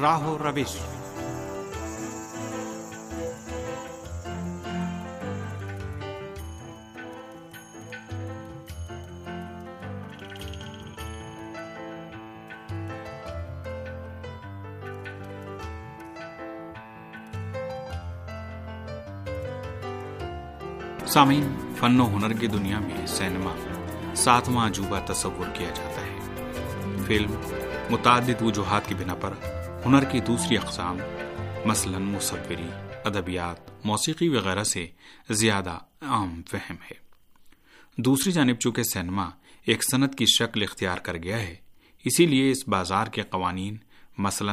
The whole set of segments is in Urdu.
راہ و روش۔ سامعین، فن و ہنر کی دنیا میں سینما ساتواں عجوبہ تصور کیا جاتا ہے۔ فلم متعدد وجوہات کی بنا پر ہنر کی دوسری اقسام، مثلا مصوری، ادبیات، موسیقی وغیرہ سے زیادہ عام فہم ہے۔ دوسری جانب چونکہ سینما ایک صنعت کی شکل اختیار کر گیا ہے، اسی لیے اس بازار کے قوانین، مثلا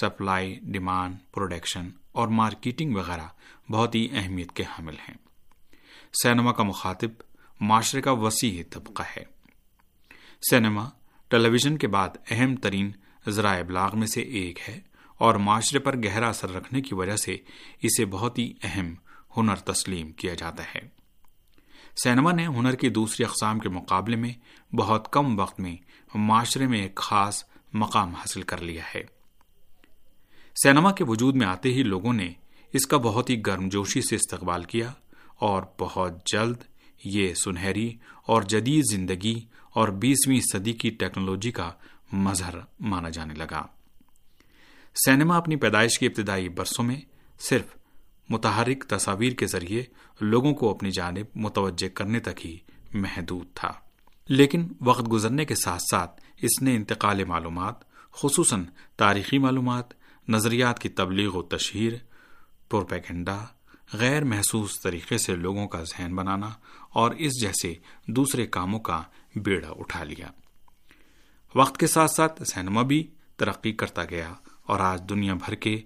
سپلائی، ڈیمانڈ، پروڈکشن اور مارکیٹنگ وغیرہ بہت ہی اہمیت کے حامل ہیں۔ سینما کا مخاطب معاشرے کا وسیع طبقہ ہے۔ سینما، ٹیلی ویژن کے بعد اہم ترین ذرائع ابلاغ میں سے ایک ہے اور معاشرے پر گہرا اثر رکھنے کی وجہ سے اسے بہت ہی اہم ہنر تسلیم کیا جاتا ہے۔ سینما نے ہنر کی دوسری اقسام کے مقابلے میں بہت کم وقت میں معاشرے میں ایک خاص مقام حاصل کر لیا ہے۔ سینما کے وجود میں آتے ہی لوگوں نے اس کا بہت ہی گرم جوشی سے استقبال کیا اور بہت جلد یہ سنہری اور جدید زندگی اور بیسویں صدی کی ٹیکنالوجی کا مظہر مانا جانے لگا۔ سینما اپنی پیدائش کی ابتدائی برسوں میں صرف متحرک تصاویر کے ذریعے لوگوں کو اپنی جانب متوجہ کرنے تک ہی محدود تھا۔ لیکن وقت گزرنے کے ساتھ ساتھ اس نے انتقال معلومات، خصوصاً تاریخی معلومات، نظریات کی تبلیغ و تشہیر، پروپیگنڈا، غیر محسوس طریقے سے لوگوں کا ذہن بنانا اور اس جیسے دوسرے کاموں کا بیڑا اٹھا لیا۔ وقت کے ساتھ ساتھ سینما بھی ترقی کرتا گیا اور آج دنیا بھر کے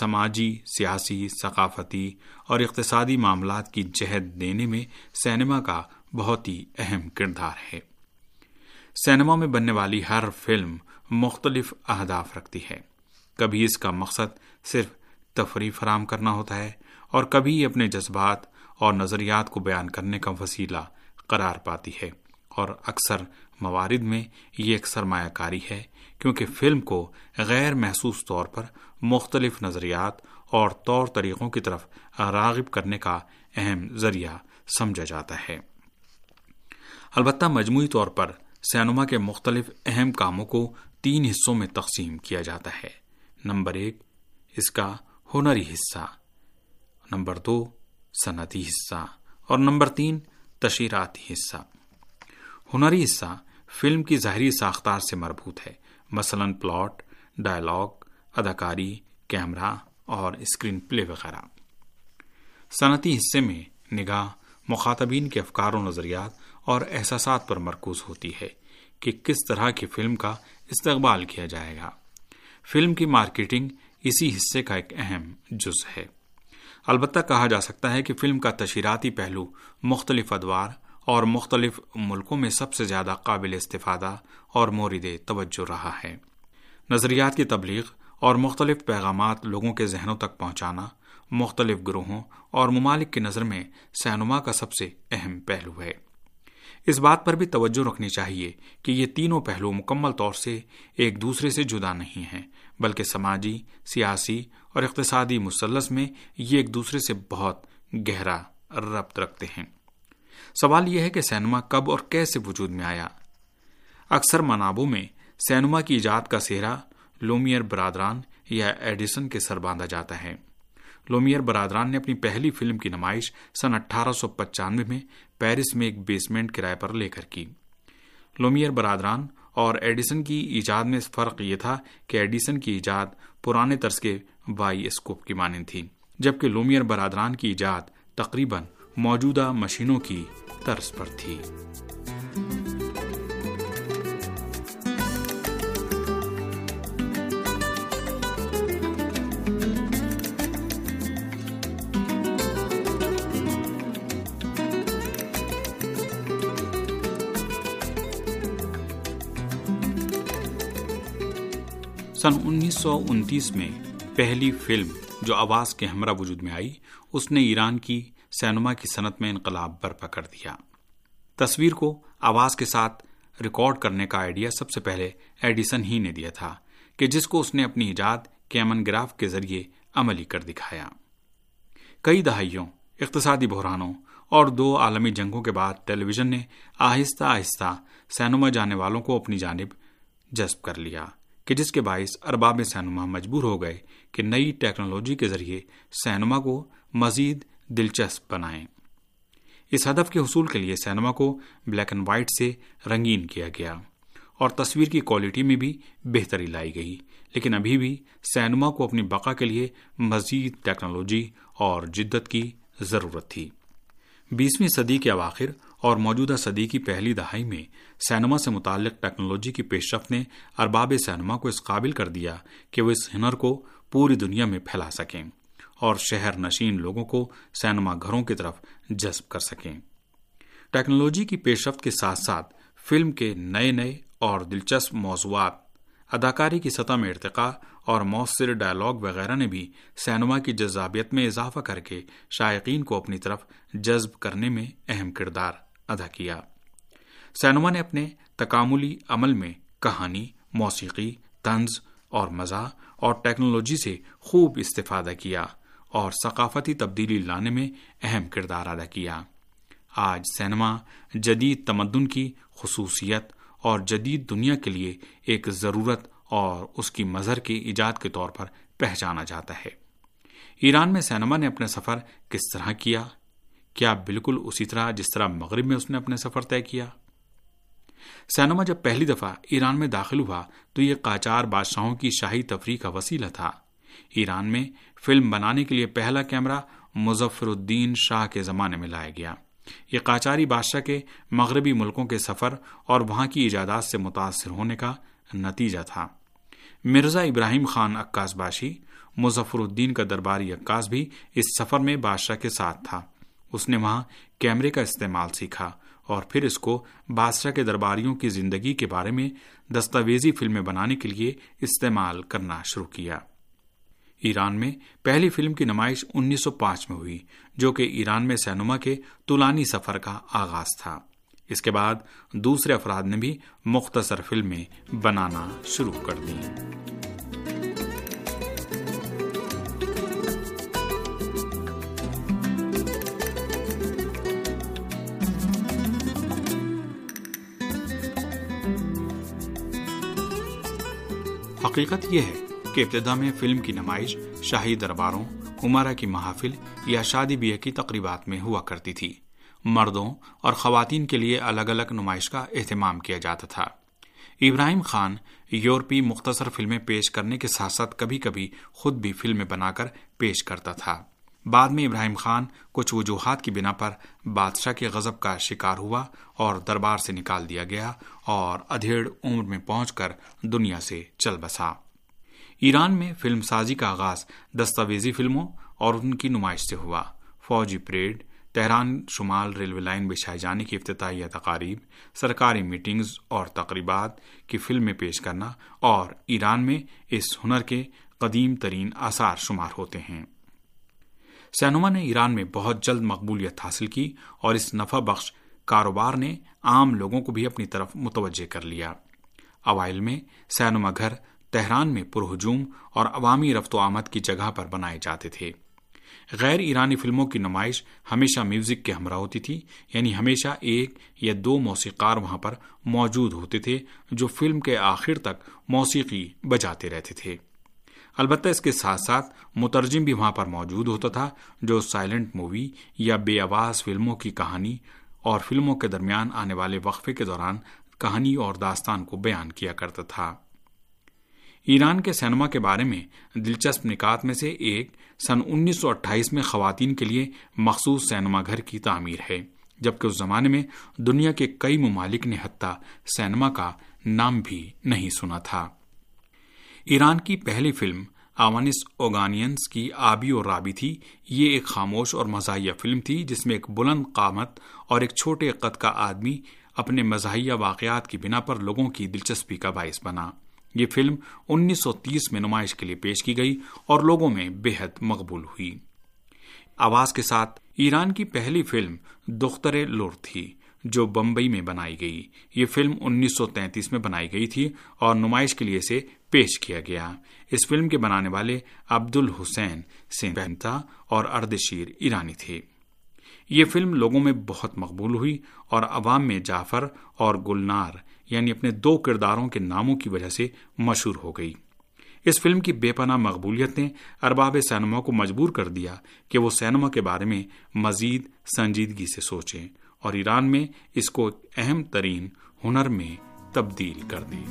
سماجی، سیاسی، ثقافتی اور اقتصادی معاملات کی جہد دینے میں سینما کا بہت ہی اہم کردار ہے۔ سینما میں بننے والی ہر فلم مختلف اہداف رکھتی ہے۔ کبھی اس کا مقصد صرف تفریح فراہم کرنا ہوتا ہے اور کبھی اپنے جذبات اور نظریات کو بیان کرنے کا وسیلہ قرار پاتی ہے اور اکثر موارد میں یہ ایک سرمایہ کاری ہے کیونکہ فلم کو غیر محسوس طور پر مختلف نظریات اور طور طریقوں کی طرف راغب کرنے کا اہم ذریعہ سمجھا جاتا ہے۔ البتہ مجموعی طور پر سینما کے مختلف اہم کاموں کو تین حصوں میں تقسیم کیا جاتا ہے۔ نمبر ایک، اس کا ہنری حصہ۔ نمبر دو، صنعتی حصہ۔ اور نمبر تین، تشہیراتی حصہ۔ ہنری حصہ فلم کی ظاہری ساختار سے مربوط ہے۔ مثلا پلاٹ، ڈائلاگ، اداکاری، کیمرہ اور اسکرین پلے وغیرہ۔ صنعتی حصے میں نگاہ، مخاطبین کے افکار و نظریات اور احساسات پر مرکوز ہوتی ہے کہ کس طرح کی فلم کا استقبال کیا جائے گا۔ فلم کی مارکیٹنگ اسی حصے کا ایک اہم جز ہے۔ البتہ کہا جا سکتا ہے کہ فلم کا تشہیراتی پہلو مختلف ادوار اور مختلف ملکوں میں سب سے زیادہ قابل استفادہ اور مورد توجہ رہا ہے۔ نظریات کی تبلیغ اور مختلف پیغامات لوگوں کے ذہنوں تک پہنچانا، مختلف گروہوں اور ممالک کی نظر میں سینما کا سب سے اہم پہلو ہے۔ اس بات پر بھی توجہ رکھنی چاہیے کہ یہ تینوں پہلو مکمل طور سے ایک دوسرے سے جدا نہیں ہیں، بلکہ سماجی، سیاسی اور اقتصادی مسلس میں یہ ایک دوسرے سے بہت گہرا ربط رکھتے ہیں۔ سوال یہ ہے کہ سینما کب اور کیسے وجود میں آیا؟ اکثر منابوں میں سینما کی ایجاد کا سہرا لومیئر برادران یا ایڈیسن کے سر باندھا جاتا ہے۔ لومیئر برادران نے اپنی پہلی فلم کی نمائش سن اٹھارہ سو پچانوے میں پیرس میں ایک بیسمنٹ کرائے پر لے کر کی۔ لومیئر برادران اور ایڈیسن کی ایجاد میں فرق یہ تھا کہ ایڈیسن کی ایجاد پرانے طرز کے وائی اسکوپ کی مانند تھی، جبکہ لومیئر برادران کی ایجاد تقریباً موجودہ مشینوں کی طرز پر تھی۔ سن انیس سو انتیس میں پہلی فلم جو آواز کے ہمراہ وجود میں آئی، اس نے ایران کی سینما کی صنعت میں انقلاب برپا کر دیا۔ تصویر کو آواز کے ساتھ ریکارڈ کرنے کا آئیڈیا سب سے پہلے ایڈیسن ہی نے دیا تھا کہ جس کو اس نے اپنی ایجاد کیمن گراف کے ذریعے عملی کر دکھایا۔ کئی دہائیوں، اقتصادی بحرانوں اور دو عالمی جنگوں کے بعد ٹیلی ویژن نے آہستہ آہستہ سینما جانے والوں کو اپنی جانب جذب کر لیا کہ جس کے باعث ارباب سینما مجبور ہو گئے کہ نئی ٹیکنالوجی کے ذریعے سینما کو مزید دلچسپ بنائیں۔ اس ہدف کے حصول کے لیے سینما کو بلیک اینڈ وائٹ سے رنگین کیا گیا اور تصویر کی کوالٹی میں بھی بہتری لائی گئی۔ لیکن ابھی بھی سینما کو اپنی بقا کے لیے مزید ٹیکنالوجی اور جدت کی ضرورت تھی۔ بیسویں صدی کے اواخر اور موجودہ صدی کی پہلی دہائی میں سینما سے متعلق ٹیکنالوجی کی پیش رفت نے ارباب سینما کو اس قابل کر دیا کہ وہ اس ہنر کو پوری دنیا میں پھیلا سکیں۔ اور شہر نشین لوگوں کو سینما گھروں کی طرف جذب کر سکیں۔ ٹیکنالوجی کی پیش رفت کے ساتھ ساتھ فلم کے نئے نئے اور دلچسپ موضوعات، اداکاری کی سطح میں ارتقاء اور مؤثر ڈائلاگ وغیرہ نے بھی سینما کی جذابیت میں اضافہ کر کے شائقین کو اپنی طرف جذب کرنے میں اہم کردار ادا کیا۔ سینما نے اپنے تکاملی عمل میں کہانی، موسیقی، طنز اور مزاح اور ٹیکنالوجی سے خوب استفادہ کیا۔ اور ثقافتی تبدیلی لانے میں اہم کردار ادا کیا۔ آج سینما جدید تمدن کی خصوصیت اور جدید دنیا کے لیے ایک ضرورت اور اس کی مظہر کی ایجاد کے طور پر پہچانا جاتا ہے۔ ایران میں سینما نے اپنے سفر کس طرح کیا؟ کیا بالکل اسی طرح جس طرح مغرب میں اس نے اپنے سفر طے کیا؟ سینما جب پہلی دفعہ ایران میں داخل ہوا تو یہ قاچار بادشاہوں کی شاہی تفریح کا وسیلہ تھا۔ ایران میں فلم بنانے کے لیے پہلا کیمرہ مظفر الدین شاہ کے زمانے میں لایا گیا۔ یہ قاچاری بادشاہ کے مغربی ملکوں کے سفر اور وہاں کی ایجادات سے متاثر ہونے کا نتیجہ تھا۔ مرزا ابراہیم خان عکاس باشی، مظفر الدین کا درباری عکاس بھی اس سفر میں بادشاہ کے ساتھ تھا۔ اس نے وہاں کیمرے کا استعمال سیکھا اور پھر اس کو بادشاہ کے درباریوں کی زندگی کے بارے میں دستاویزی فلمیں بنانے کے لیے استعمال کرنا شروع کیا۔ ایران میں پہلی فلم کی نمائش انیس سو پانچ میں ہوئی، جو کہ ایران میں سینما کے طولانی سفر کا آغاز تھا۔ اس کے بعد دوسرے افراد نے بھی مختصر فلمیں بنانا شروع کر دی۔ حقیقت یہ ہے کہ ابتدا میں فلم کی نمائش شاہی درباروں عمارہ کی محافل یا شادی بیاہ کی تقریبات میں ہوا کرتی تھی۔ مردوں اور خواتین کے لیے الگ الگ نمائش کا اہتمام کیا جاتا تھا۔ ابراہیم خان یورپی مختصر فلمیں پیش کرنے کے ساتھ ساتھ کبھی کبھی خود بھی فلمیں بنا کر پیش کرتا تھا۔ بعد میں ابراہیم خان کچھ وجوہات کی بنا پر بادشاہ کے غضب کا شکار ہوا اور دربار سے نکال دیا گیا اور ادھیڑ عمر میں پہنچ کر دنیا سے چل بسا۔ ایران میں فلم سازی کا آغاز دستاویزی فلموں اور ان کی نمائش سے ہوا۔ فوجی پریڈ، تہران شمال ریلوے لائن بچھائے جانے کی افتتاحیہ تقاریب، سرکاری میٹنگز اور تقریبات کی فلمیں پیش کرنا اور ایران میں اس ہنر کے قدیم ترین آثار شمار ہوتے ہیں۔ سینما نے ایران میں بہت جلد مقبولیت حاصل کی اور اس نفع بخش کاروبار نے عام لوگوں کو بھی اپنی طرف متوجہ کر لیا۔ اوائل میں سینما گھر تہران میں پرہجوم اور عوامی رفت و آمد کی جگہ پر بنائے جاتے تھے۔ غیر ایرانی فلموں کی نمائش ہمیشہ میوزک کے ہمراہ ہوتی تھی یعنی ہمیشہ ایک یا دو موسیقار وہاں پر موجود ہوتے تھے جو فلم کے آخر تک موسیقی بجاتے رہتے تھے۔ البتہ اس کے ساتھ ساتھ مترجم بھی وہاں پر موجود ہوتا تھا جو سائلنٹ مووی یا بے آواز فلموں کی کہانی اور فلموں کے درمیان آنے والے وقفے کے دوران کہانی اور داستان کو بیان کیا کرتا تھا۔ ایران کے سینما کے بارے میں دلچسپ نکات میں سے ایک سن انیس سو اٹھائیس میں خواتین کے لیے مخصوص سینما گھر کی تعمیر ہے، جبکہ اس زمانے میں دنیا کے کئی ممالک نے حتیٰ سینما کا نام بھی نہیں سنا تھا۔ ایران کی پہلی فلم آوانس اوگانینس کی آبی اور رابی تھی۔ یہ ایک خاموش اور مزاحیہ فلم تھی، جس میں ایک بلند قامت اور ایک چھوٹے قد کا آدمی اپنے مزاحیہ واقعات کی بنا پر لوگوں کی دلچسپی کا باعث بنا۔ یہ فلم انیس سو تیس میں نمائش کے لیے پیش کی گئی اور لوگوں میں بے حد مقبول ہوئی۔ آواز کے ساتھ ایران کی پہلی فلم دختر لور تھی، جو بمبئی میں بنائی گئی۔ یہ فلم انیس سو تینتیس میں بنائی گئی تھی اور نمائش کے لیے اسے پیش کیا گیا۔ اس فلم کے بنانے والے عبد الحسین سین اور اردشیر ایرانی تھے۔ یہ فلم لوگوں میں بہت مقبول ہوئی اور عوام میں جعفر اور گلنار یعنی اپنے دو کرداروں کے ناموں کی وجہ سے مشہور ہو گئی۔ اس فلم کی بے پناہ مقبولیت نے ارباب سینما کو مجبور کر دیا کہ وہ سینما کے بارے میں مزید سنجیدگی سے سوچیں اور ایران میں اس کو اہم ترین ہنر میں تبدیل کر دیں۔